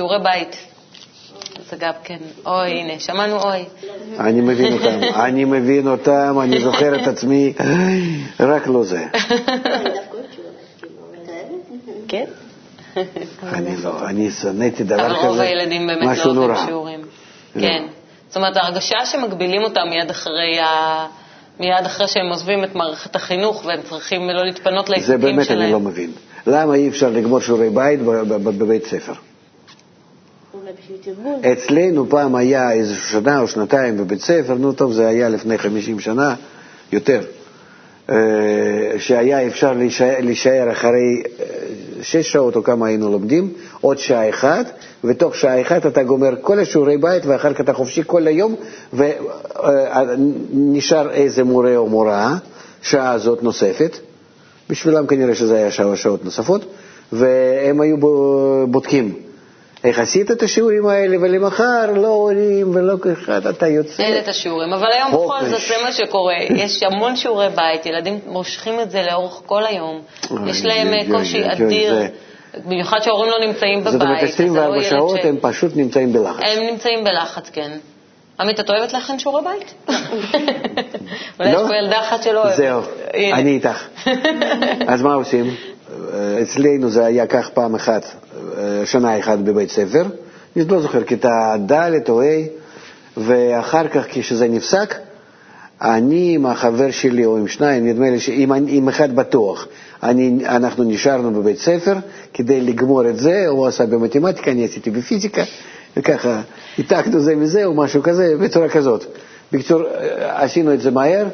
שיעורי בית. זה גם כן, אוי, הנה, שמענו אוי. אני מבין אותם, אני מבין אותם, אני זוכר את עצמי, רק לא זה. כן? אני לא, אני שנאתי דבר אבל כזה, רוב הילדים באמת לא משהו אוהבים נורא. שיעורים. לא. כן. זאת אומרת, ההרגשה שמגבילים אותם מיד אחרי ה... מיד אחרי שהם עוזבים את מערכת החינוך והם צריכים לא להתפנות זה לעיסוקים באמת שלהם. אני לא מבין. למה אי אפשר לגמור שיעורי בית בבית ספר? אצלנו פעם היה איזו שנה או שנתיים בבית ספר, נו טוב, זה היה לפני 50 שנה, יותר, אה, שהיה אפשר להישאר, להישאר אחרי אה, שש שעות או כמה היינו לומדים, עוד שעה אחת, ותוך שעה אחת אתה גומר כל השיעורי בית ואחר כך אתה חופשי כל היום, ונשאר איזה מורה או מורה, שעה הזאת נוספת, בשבילם כנראה שזה היה שעה, שעות נוספות, והם היו בודקים. איך עשית את השיעורים האלה, ולמחר לא עולים ולא אחד, אתה יוצא. אין את השיעורים, אבל היום בכל חופש. זאת זה מה שקורה. יש המון שיעורי בית, ילדים מושכים את זה לאורך כל היום. אוי, יש להם אה, קושי אדיר, במיוחד שההורים לא נמצאים בבית. זאת אומרת, אז זה לא 24 ילד שעות הם פשוט נמצאים בלחץ. הם נמצאים בלחץ, כן. עמית, את אוהבת להכין שיעורי בית? אולי יש לא? פה ילדה אחת שלא אוהבת. זהו. אני איתך. אז מה עושים? אה, אצלנו זה היה כך פעם אחת, אה, שנה אחת בבית ספר, אני לא זוכר, כיתה ד' או ה', ואחר כך כשזה נפסק, אני עם החבר שלי, או עם שניים, נדמה לי שעם עם אחד בטוח, אני, אנחנו נשארנו בבית ספר כדי לגמור את זה, הוא עשה במתמטיקה, אני עשיתי בפיזיקה, וככה העתקנו זה מזה או משהו כזה, בצורה כזאת. בקיצור, אה, עשינו את זה מהר,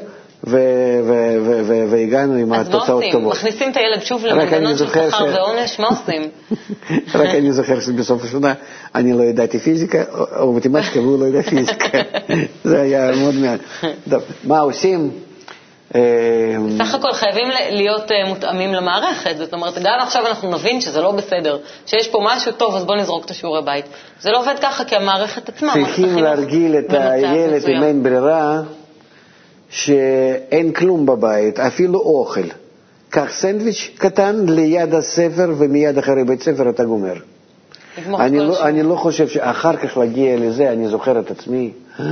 והגענו עם אז מה התוצאות עושים? טובות. מכניסים את הילד שוב למנגנון של שכר ועונש? מה עושים? רק אני זוכר שבסוף השנה אני לא ידעתי פיזיקה או מתמטיקה והוא לא ידע פיזיקה. זה היה מאוד מעט. מה עושים? אה, סך הכל חייבים להיות אה, מותאמים למערכת. זאת אומרת, גם עכשיו אנחנו נבין שזה לא בסדר, שיש פה משהו טוב, אז בואו נזרוק את השיעורי בית. זה לא עובד ככה, כי המערכת עצמה, צריכים להרגיל את הילד. אם אין ברירה שאין כלום בבית, אפילו אוכל. קח סנדוויץ' קטן ליד הספר ומיד אחרי בית ספר אתה גומר. אני לא. אני לא חושב שאחר כך להגיע לזה, אני זוכר את עצמי, "איי,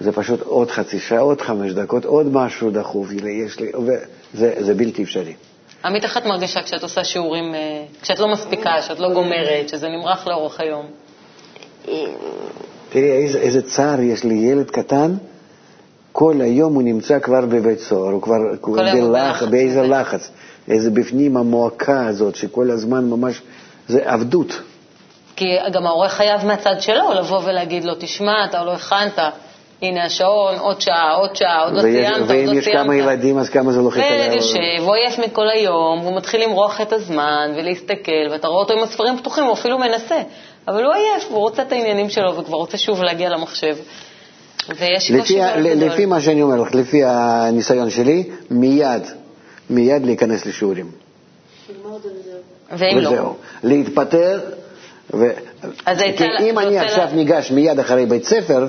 זה פשוט עוד חצי שעה, עוד חמש דקות, עוד משהו דחוף, יש לי, וזה זה בלתי אפשרי. עמית, איך את מרגישה כשאת עושה שיעורים, אה, כשאת לא מספיקה, כשאת לא גומרת, שזה נמרח לאורך היום? תראי איזה, איזה צער יש לי, ילד קטן, כל היום הוא נמצא כבר בבית סוהר, הוא כבר הוא בלח, באיזה. לחץ, איזה בפנים המועקה הזאת, שכל הזמן ממש, זה עבדות. כי גם ההורה חייב מהצד שלו לבוא ולהגיד לו, תשמע, אתה לא הכנת, הנה השעון, עוד שעה, עוד שעה, עוד לא סיימת, עוד ואם לא יש כמה סיימת. ילדים, אז כמה זה לוחץ וילד עליו. יושב, הוא עייף מכל היום, והוא מתחיל למרוח את הזמן ולהסתכל, ואתה רואה אותו עם הספרים פתוחים, הוא אפילו מנסה. אבל הוא עייף, הוא רוצה את העניינים שלו, וכבר רוצה שוב להגיע למחשב. לפי. לפי מה שאני אומר לך, לפי הניסיון שלי, מיד, מיד להיכנס לשיעורים. וזהו. ואם לא? וזהו. להתפטר, ו... אז כי אם אני עכשיו לה- ניגש מיד אחרי בית ספר,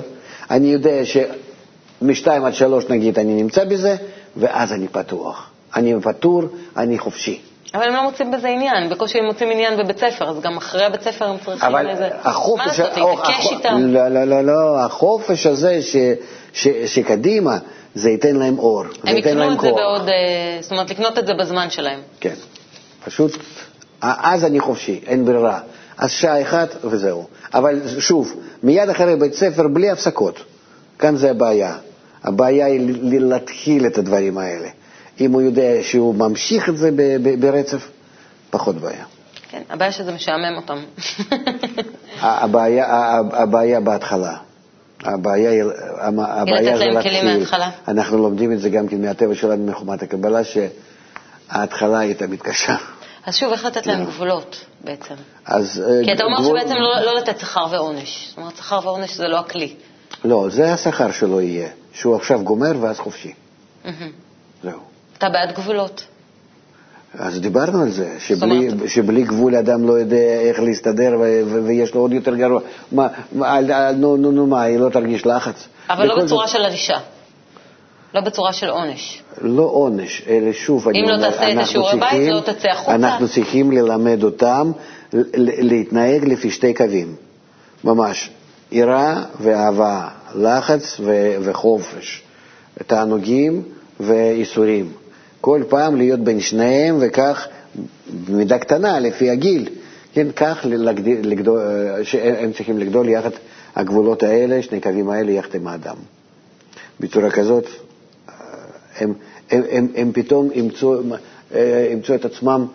אני יודע שמשתיים עד שלוש נגיד אני נמצא בזה, ואז אני פתוח. אני פטור, אני חופשי. אבל הם לא מוצאים בזה עניין, בקושי הם מוצאים עניין בבית ספר, אז גם אחרי הבית ספר הם צריכים אבל איזה... החופש... מה לעשות, להתעקש הח- איתם? לא, לא, לא, לא, החופש הזה ש, ש, שקדימה, זה ייתן להם אור, זה הם ייתן יקנו להם את זה כוח. בעוד... אה, זאת אומרת, לקנות את זה בזמן שלהם. כן, פשוט, אז אני חופשי, אין ברירה. אז שעה אחת וזהו. אבל שוב, מיד אחרי בית ספר בלי הפסקות. כאן זה הבעיה. הבעיה היא להתחיל את הדברים האלה. אם הוא יודע שהוא ממשיך את זה ברצף, פחות בעיה. כן, הבעיה שזה משעמם אותם. הבעיה, הבעיה בהתחלה. הבעיה, הבעיה זה להתחיל. אנחנו לומדים את זה גם כן מהטבע שלנו, מחומת הקבלה, שההתחלה היא תמיד קשה. אז שוב, איך לתת להם גבולות בעצם? אז... אה, כי אתה אומר גבול- שבעצם לא, לא לתת שכר ועונש. זאת אומרת, שכר ועונש זה לא הכלי. לא, זה השכר שלו יהיה, שהוא עכשיו גומר ואז חופשי. מהמם. זהו. אתה בעד גבולות. אז דיברנו על זה, שבלי, שבלי גבול אדם לא יודע איך להסתדר ו- ויש לו עוד יותר גרוע. מה, מה, על- על- נו, נו, נו, מה, היא לא תרגיש לחץ? אבל לא בצורה זאת- של ענישה. לא בצורה של עונש. לא עונש, אלא שוב, אני לא אומר, תעשה את אנחנו השיעורי בית, לא תצא החוצה. אנחנו צריכים ללמד אותם להתנהג לפי שתי קווים, ממש, יראה ואהבה, לחץ ו- וחופש, תענוגים ואיסורים. כל פעם להיות בין שניהם, וכך, במידה קטנה, לפי הגיל, כן, כך לגדול, לגדול, שהם צריכים לגדול יחד, הגבולות האלה, שני קווים האלה, יחד עם האדם. בצורה כזאת, הם, הם, הם, הם פתאום ימצאו, אה, ימצאו את עצמם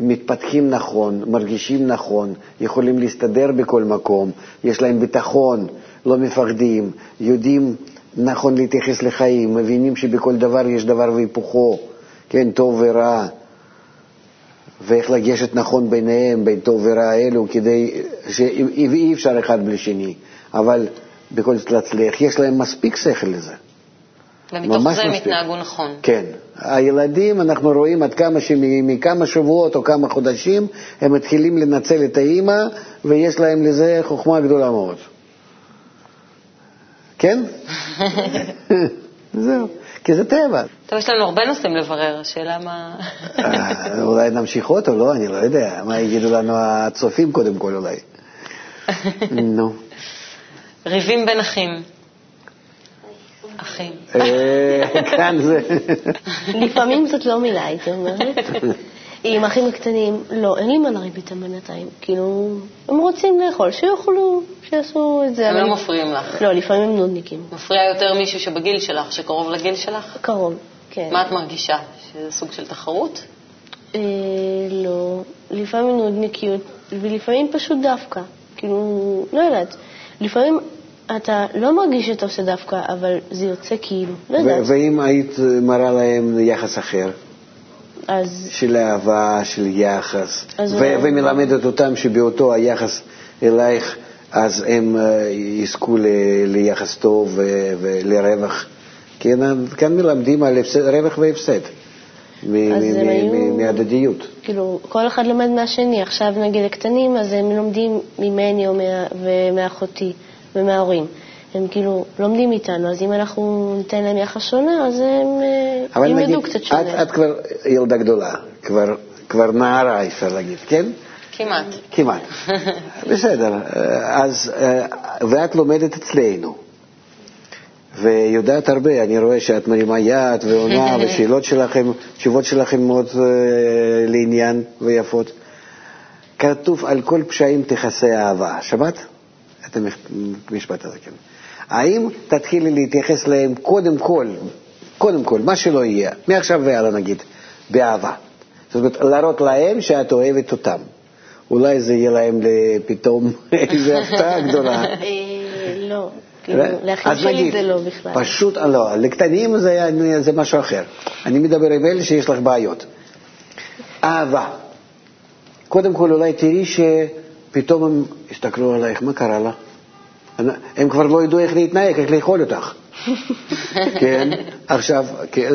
מתפתחים נכון, מרגישים נכון, יכולים להסתדר בכל מקום, יש להם ביטחון, לא מפחדים, יודעים נכון להתייחס לחיים, מבינים שבכל דבר יש דבר והיפוכו, כן, טוב ורע, ואיך לגשת נכון ביניהם, בין טוב ורע האלו, כדי שאי אפשר אחד בלי שני, אבל בכל זאת להצליח, יש להם מספיק שכל לזה. ומתוך זה הם. התנהגו נכון. כן. הילדים, אנחנו רואים עד כמה שמכמה שבועות או כמה חודשים הם מתחילים לנצל את האימא, ויש להם לזה חוכמה גדולה מאוד. כן? זהו. כי זה טבע. טוב, יש לנו הרבה נושאים לברר, השאלה מה... אה, אולי נמשיך עוד או לא, אני לא יודע. מה יגידו לנו הצופים קודם כל אולי. נו. ריבים בין אחים. אחים. אה, כאן זה... לפעמים זאת לא מילה, הייתי אומרת. עם אחים הקטנים, לא, אין לי מה לריב איתם בינתיים. כאילו, הם רוצים לאכול, שיאכלו, שיעשו את זה. הם לא מפריעים לך. לא, לפעמים הם נודניקים. מפריע יותר מישהו שבגיל שלך, שקרוב לגיל שלך? קרוב, כן. מה את מרגישה? שזה סוג של תחרות? אה, לא, לפעמים נודניקיות, ולפעמים פשוט דווקא. כאילו, לא יודעת. לפעמים אתה לא מרגיש שאתה עושה דווקא, אבל זה יוצא כאילו, לא יודעת. ואם היית מראה להם יחס אחר? אז של אהבה, של יחס, ו- אולי- ומלמדת אותם שבאותו היחס אלייך, אז הם אה, יזכו ל- ליחס טוב ו- ולרווח. כן, כאן מלמדים על הפסד, רווח והפסד, מ- אז מ- מ- היו- מ- מהדדיות. כאילו, כל אחד לומד מהשני. עכשיו, נגיד, הקטנים, אז הם לומדים ממני ומאחותי ומההורים. הם כאילו לומדים איתנו, אז אם אנחנו ניתן להם יחס שונה, אז הם אה, ילמדו נגיד, קצת את, שונה. את כבר ילדה גדולה, כבר, כבר נערה אפשר להגיד, כן? כמעט. כמעט. בסדר, אז, אה, ואת לומדת אצלנו, ויודעת הרבה, אני רואה שאת מרימה יד ועונה, ושאלות שלכם, תשובות שלכם מאוד אה, לעניין ויפות. כתוב על כל פשעים תכסה אהבה. שמעת? את המשפט הזה, כן. האם תתחילי להתייחס אליהם קודם כל, קודם כל, מה שלא יהיה, מעכשיו והלאה נגיד, באהבה. זאת אומרת, להראות להם שאת אוהבת אותם. אולי זה יהיה להם פתאום איזו הפתעה גדולה. אה, לא, כאילו, לאחים שלי זה לא בכלל. פשוט, לא, לקטנים זה, זה משהו אחר. אני מדבר עם אלה שיש לך בעיות. אהבה. קודם כל אולי תראי שפתאום הם הסתכלו עלייך, מה קרה לה? הם כבר לא ידעו איך להתנהג, איך לאכול אותך. כן, עכשיו,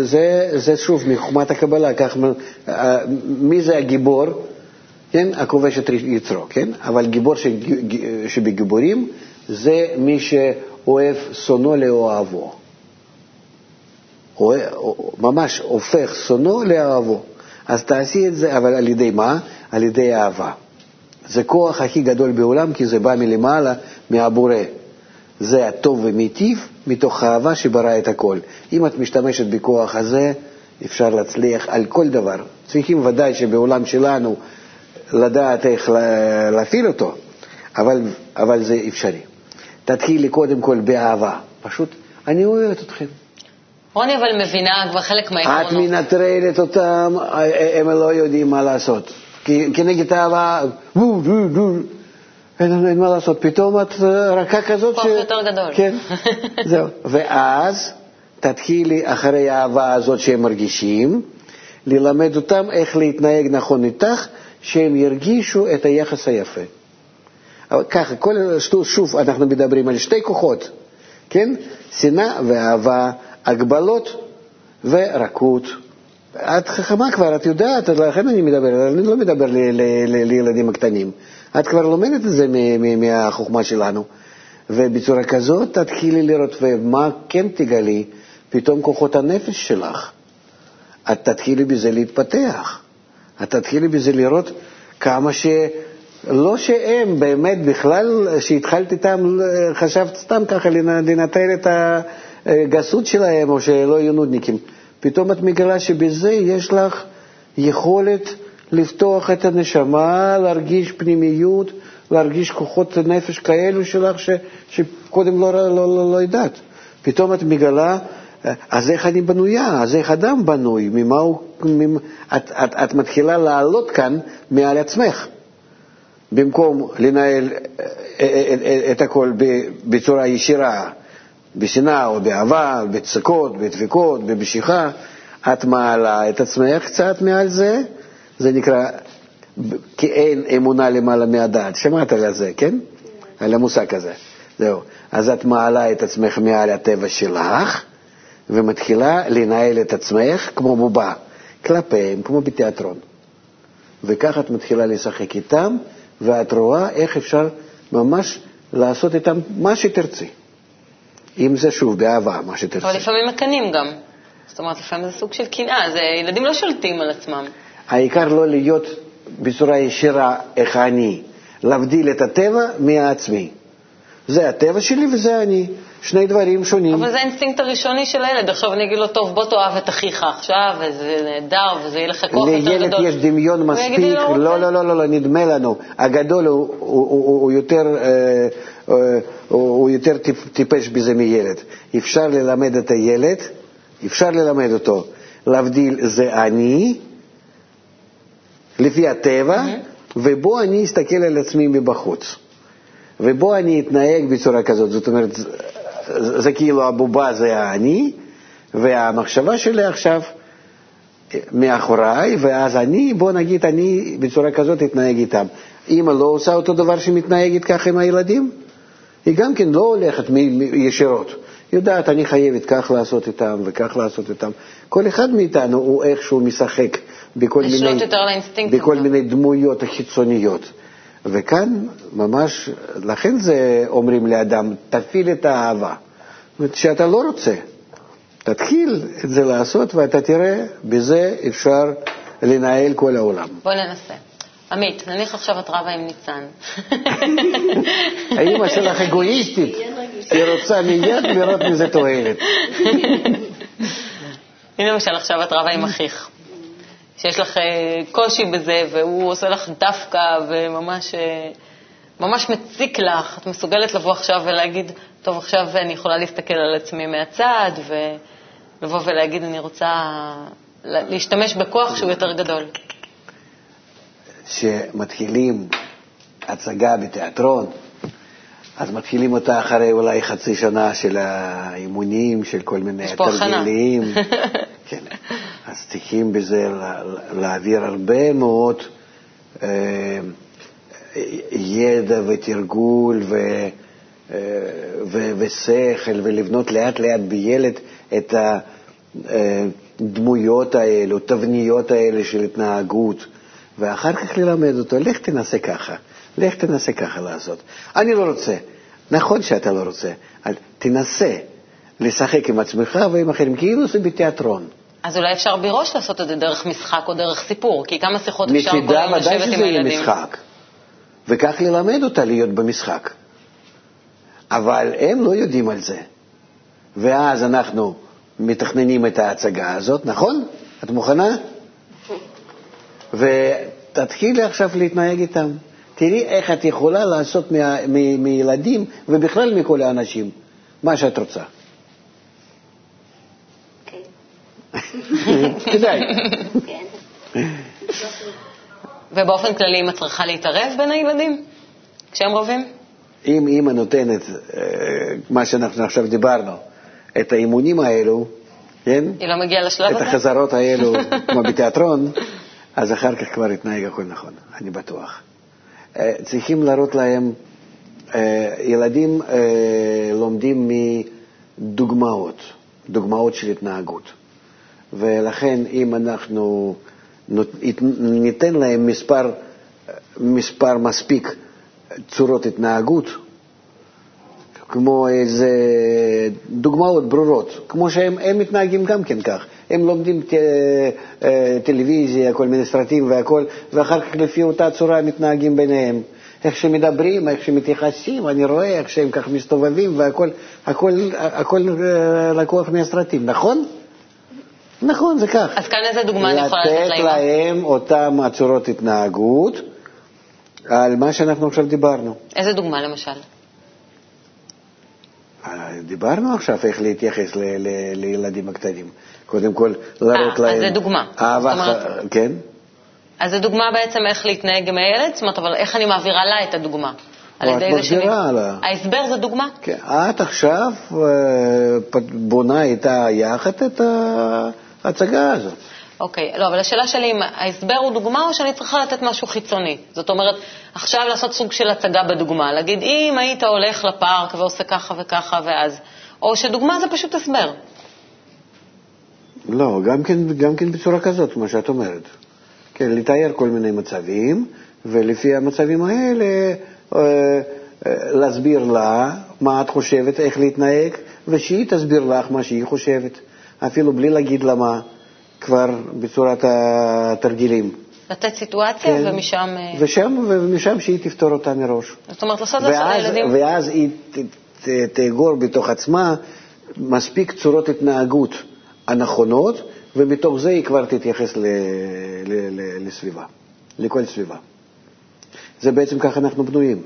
זה, זה שוב מחוכמת הקבלה, כך, אה, מי זה הגיבור? כן, הכובש את יצרו, כן? אבל גיבור שבגיבורים זה מי שאוהב שונאו לאוהבו. אוה- ממש הופך שונאו לאוהבו. אז תעשי את זה, אבל על ידי מה? על ידי אהבה. זה כוח הכי גדול בעולם, כי זה בא מלמעלה, מהבורא. זה הטוב ומיטיב מתוך האהבה שברא את הכל. אם את משתמשת בכוח הזה, אפשר להצליח על כל דבר. צריכים ודאי שבעולם שלנו לדעת איך לה- להפעיל אותו, אבל, אבל זה אפשרי. תתחילי קודם כל באהבה. פשוט, אני אוהבת אתכם. רוני אבל מבינה כבר חלק את מהעקרונות. מנטרלת אותם, הם לא יודעים מה לעשות. כנגד אהבה, וו, וו, וו. אין, אין מה לעשות, פתאום את אה, רכה כזאת כוח יותר גדול. כן, זהו. ואז תתחילי אחרי האהבה הזאת שהם מרגישים, ללמד אותם איך להתנהג נכון איתך, שהם ירגישו את היחס היפה. אבל ככה, כל, שוב, שוב אנחנו מדברים על שתי כוחות, כן? שנאה ואהבה, הגבלות ורכות. את חכמה כבר, את יודעת, לכן אני מדבר, אני לא מדבר לילדים הקטנים. את כבר לומדת את זה מהחוכמה שלנו. ובצורה כזאת תתחילי לראות, ומה כן תגלי? פתאום כוחות הנפש שלך, את תתחילי בזה להתפתח. את תתחילי בזה לראות כמה ש... לא שהם באמת בכלל, שהתחלת איתם, חשבת סתם ככה לנטרל את הגסות שלהם, או שלא יהיו נודניקים. פתאום את מגלה שבזה יש לך יכולת לפתוח את הנשמה, להרגיש פנימיות, להרגיש כוחות נפש כאלו שלך ש, שקודם לא, לא, לא, לא ידעת. פתאום את מגלה, אז איך אני בנויה, אז איך אדם בנוי, ממה הוא, ממה, את, את, את מתחילה לעלות כאן מעל עצמך. במקום לנהל את הכל בצורה ישירה, בשנאה או באהבה, בצקות, בדפיקות, במשיכה, את מעלה את עצמך קצת מעל זה, זה נקרא כי אין אמונה למעלה מהדעת. שמעת על זה, כן? על המושג הזה. זהו. אז את מעלה את עצמך מעל הטבע שלך, ומתחילה לנהל את עצמך כמו בובה, כלפיהם, כמו בתיאטרון. וככה את מתחילה לשחק איתם, ואת רואה איך אפשר ממש לעשות איתם מה שתרצי. אם זה שוב באהבה, מה שתרצי. אבל לפעמים מקנאים גם. זאת אומרת, לפעמים זה סוג של קנאה, זה ילדים לא שולטים על עצמם. העיקר לא להיות בצורה ישירה איך אני, להבדיל את הטבע מהעצמי. זה הטבע שלי וזה אני. שני דברים שונים. אבל זה האינסטינקט הראשוני של הילד. עכשיו אני אגיד לו, טוב, בוא תאהב את אחיך עכשיו, וזה נהדר, וזה יהיה לך כוח יותר גדול. לילד יש דמיון מספיק, לא, לא, לא, לא, לא, לא, נדמה לנו. הגדול הוא, הוא, הוא, יותר, יותר טיפש בזה מילד. אפשר ללמד את הילד, אפשר ללמד אותו להבדיל זה אני, לפי הטבע, mm-hmm. ובו אני אסתכל על עצמי מבחוץ. ובו אני אתנהג בצורה כזאת. זאת אומרת, זה כאילו הבובה זה אני, והמחשבה שלי עכשיו מאחוריי, ואז אני, בוא נגיד, אני בצורה כזאת אתנהג איתם. אמא לא עושה אותו דבר שמתנהגת ככה עם הילדים, היא גם כן לא הולכת ישירות. יודעת, אני חייבת כך לעשות איתם וכך לעשות איתם. כל אחד מאיתנו הוא איכשהו משחק בכל, מיני, בכל מיני דמויות חיצוניות. וכאן ממש, לכן זה אומרים לאדם, תפעיל את האהבה. זאת אומרת, שאתה לא רוצה, תתחיל את זה לעשות ואתה תראה, בזה אפשר לנהל כל העולם. בוא ננסה. עמית, נניח עכשיו את רבה עם ניצן. האמא שלך אגואיסטית, היא רוצה מיד לראות מזה תועלת. הנה למשל עכשיו את רבה עם אחיך. שיש לך אה, קושי בזה, והוא עושה לך דווקא וממש אה, ממש מציק לך, את מסוגלת לבוא עכשיו ולהגיד, טוב, עכשיו אני יכולה להסתכל על עצמי מהצד, ולבוא ולהגיד, אני רוצה להשתמש בכוח שהוא יותר גדול. כשמתחילים הצגה בתיאטרון, אז מתחילים אותה אחרי אולי חצי שנה של האימונים, של כל מיני תרגילים. כן. אז צריכים בזה להעביר הרבה מאוד אה, ידע ותרגול ו, אה, ו, ושכל, ולבנות לאט לאט בילד את הדמויות האלו, תבניות האלה של התנהגות, ואחר כך ללמד אותו, לך תנסה ככה, לך תנסה ככה לעשות. אני לא רוצה. נכון שאתה לא רוצה, אבל תנסה לשחק עם עצמך ועם אחרים, כאילו זה בתיאטרון. אז אולי אפשר בראש לעשות את זה דרך משחק או דרך סיפור, כי כמה שיחות אפשר כל יום לשבת עם הילדים. מצידה ודאי שזה יהיה משחק, וכך ללמד אותה להיות במשחק. אבל הם לא יודעים על זה. ואז אנחנו מתכננים את ההצגה הזאת, נכון? את מוכנה? ותתחילי עכשיו להתנהג איתם. תראי איך את יכולה לעשות מילדים, ובכלל מכל האנשים, מה שאת רוצה. כדאי. ובאופן כללי, אם את צריכה להתערב בין הילדים כשהם רבים? אם אימא נותנת, אה, מה שאנחנו עכשיו דיברנו, את האימונים האלו, כן? היא לא מגיעה לשלב הזה? את החזרות האלו, כמו בתיאטרון, אז אחר כך כבר יתנהג הכל נכון, אני בטוח. אה, צריכים להראות להם, אה, ילדים לומדים מדוגמאות, דוגמאות של התנהגות. ולכן אם אנחנו ניתן להם מספר, מספר מספיק צורות התנהגות, כמו איזה דוגמאות ברורות, כמו שהם מתנהגים גם כן כך. הם לומדים ט, אה, טלוויזיה, כל מיני סרטים והכול, ואחר כך לפי אותה צורה מתנהגים ביניהם. איך שמדברים, איך שמתייחסים, אני רואה איך שהם כך מסתובבים והכול הכל, הכל אה, לקוח מהסרטים, נכון? נכון, זה כך. אז כאן איזה דוגמה אני יכולה לתת לאמא? לתת להם אותם צורות התנהגות על מה שאנחנו עכשיו דיברנו. איזה דוגמה למשל? אה, דיברנו עכשיו איך להתייחס ל- ל- לילדים הקטנים. קודם כל, להראות אה, להם... אז זה דוגמה. אהבה, אומרת- כן? אז זו דוגמה בעצם איך להתנהג עם הילד, זאת אומרת, אבל איך אני מעבירה לה את הדוגמה? על ידי זה שאני- לה. ההסבר זה דוגמה? כן. את עכשיו אה, בונה איתה יחד את ההצגה הזאת. אוקיי, לא, אבל השאלה שלי אם ההסבר הוא דוגמה או שאני צריכה לתת משהו חיצוני. זאת אומרת, עכשיו לעשות סוג של הצגה בדוגמה, להגיד, אם היית הולך לפארק ועושה ככה וככה ואז, או שדוגמה זה פשוט הסבר. לא, גם כן, גם כן בצורה כזאת, מה שאת אומרת. כן, לתאר כל מיני מצבים, ולפי המצבים האלה אה, אה, להסביר לה מה את חושבת, איך להתנהג, ושהיא תסביר לך מה שהיא חושבת, אפילו בלי להגיד לה מה, כבר בצורת התרגילים. לתת סיטואציה כן. ומשם... אה, ושם, ומשם שהיא תפתור אותה מראש. זאת אומרת, לעשות לעשות ואז, לילדים... ואז היא ת- ת- תאגור בתוך עצמה מספיק צורות התנהגות הנכונות, ומתוך זה היא כבר תתייחס ל, ל, ל, לסביבה, לכל סביבה. זה בעצם ככה אנחנו בנויים.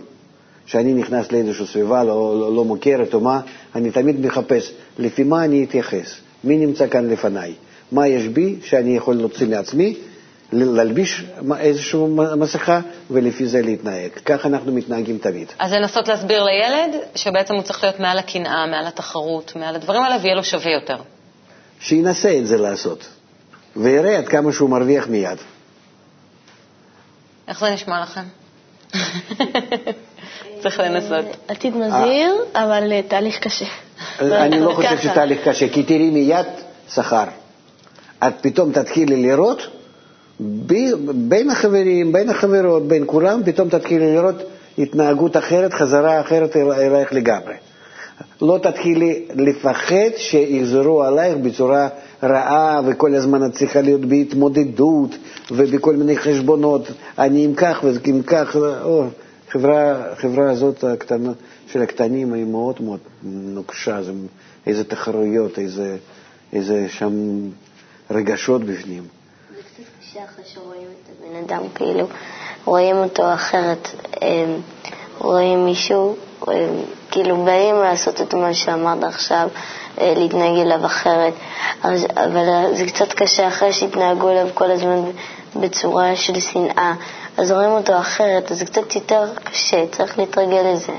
כשאני נכנס לאיזושהי סביבה לא, לא, לא מוכרת או מה, אני תמיד מחפש לפי מה אני אתייחס, מי נמצא כאן לפניי, מה יש בי שאני יכול להוציא מעצמי, להלביש איזושהי מסכה ולפי זה להתנהג. כך אנחנו מתנהגים תמיד. אז לנסות להסביר לילד שבעצם הוא צריך להיות מעל הקנאה, מעל התחרות, מעל הדברים האלה, ויהיה לו שווה יותר. שינסה את זה לעשות, ויראה עד כמה שהוא מרוויח מיד. איך זה נשמע לכם? צריך לנסות. עתיד מזהיר, אבל אה, תהליך קשה. אני לא חושב. שתהליך קשה, כי תראי מיד שכר. את פתאום תתחילי לראות בין החברים, בין החברות, בין כולם, פתאום תתחילי לראות התנהגות אחרת, חזרה אחרת אל- אלייך לגמרי. לא תתחילי לפחד שיחזרו עלייך בצורה רעה וכל הזמן את צריכה להיות בהתמודדות ובכל מיני חשבונות, אני עם כך ועם כך, או, חברה, חברה הזאת הקטנה, של הקטנים היא מאוד מאוד נוקשה, זה, איזה תחרויות, איזה, איזה שם רגשות בפנים. זה קצת קשה אחרי שרואים את הבן אדם, כאילו, רואים אותו אחרת, אה, רואים מישהו, אה, כאילו באים לעשות את מה שאמרת עכשיו, אה, להתנהג אליו אחרת, אבל אה, זה קצת קשה אחרי שהתנהגו אליו כל הזמן בצורה של שנאה, אז רואים אותו אחרת, אז זה קצת יותר קשה, צריך להתרגל לזה.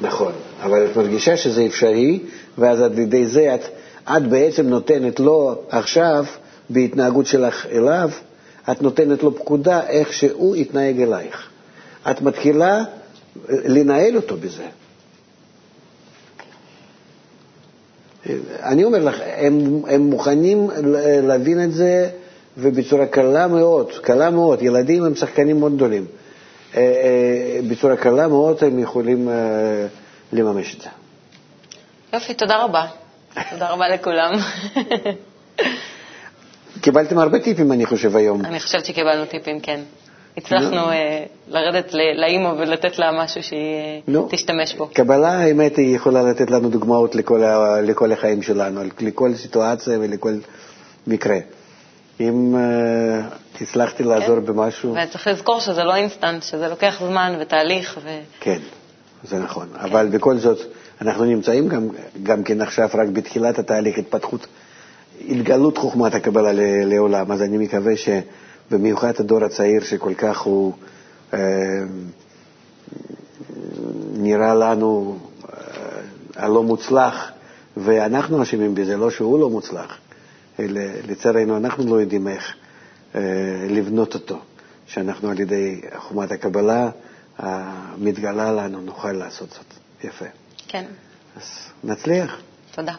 נכון, אבל את מרגישה שזה אפשרי, ואז על ידי זה את, את בעצם נותנת לו עכשיו, בהתנהגות שלך אליו, את נותנת לו פקודה איך שהוא יתנהג אלייך. את מתחילה אה, לנהל אותו בזה. אני אומר לך, הם, הם מוכנים להבין את זה ובצורה קלה מאוד, קלה מאוד, ילדים הם שחקנים מאוד גדולים. אה, אה, בצורה קלה מאוד הם יכולים לממש את זה. יופי, תודה רבה. תודה רבה לכולם. קיבלתם הרבה טיפים, אני חושב, היום. אני חושבת שקיבלנו טיפים, כן. הצלחנו אה, לרדת לאימא ולתת לה משהו שהיא אה, נו. תשתמש בו. קבלה, האמת, היא יכולה לתת לנו דוגמאות לכל, החיים שלנו, לכל סיטואציה ולכל מקרה. אם uh, הצלחתי לעזור כן. במשהו, וצריך לזכור שזה לא אינסטנט, שזה לוקח זמן ותהליך, ו... כן, זה נכון. אבל בכל זאת, אנחנו נמצאים גם, גם כן עכשיו רק בתחילת התהליך התפתחות, התגלות חוכמת הקבלה לעולם, אז אני מקווה שבמיוחד הדור הצעיר שכל כך הוא אה, נראה לנו אה, הלא מוצלח, ואנחנו אשמים בזה, לא שהוא לא מוצלח, אלא לצערנו אנחנו לא יודעים איך אה, לבנות אותו, שאנחנו על ידי חוכמת הקבלה המתגלה לנו נוכל לעשות זאת. יפה. כן, אז נצליח. תודה.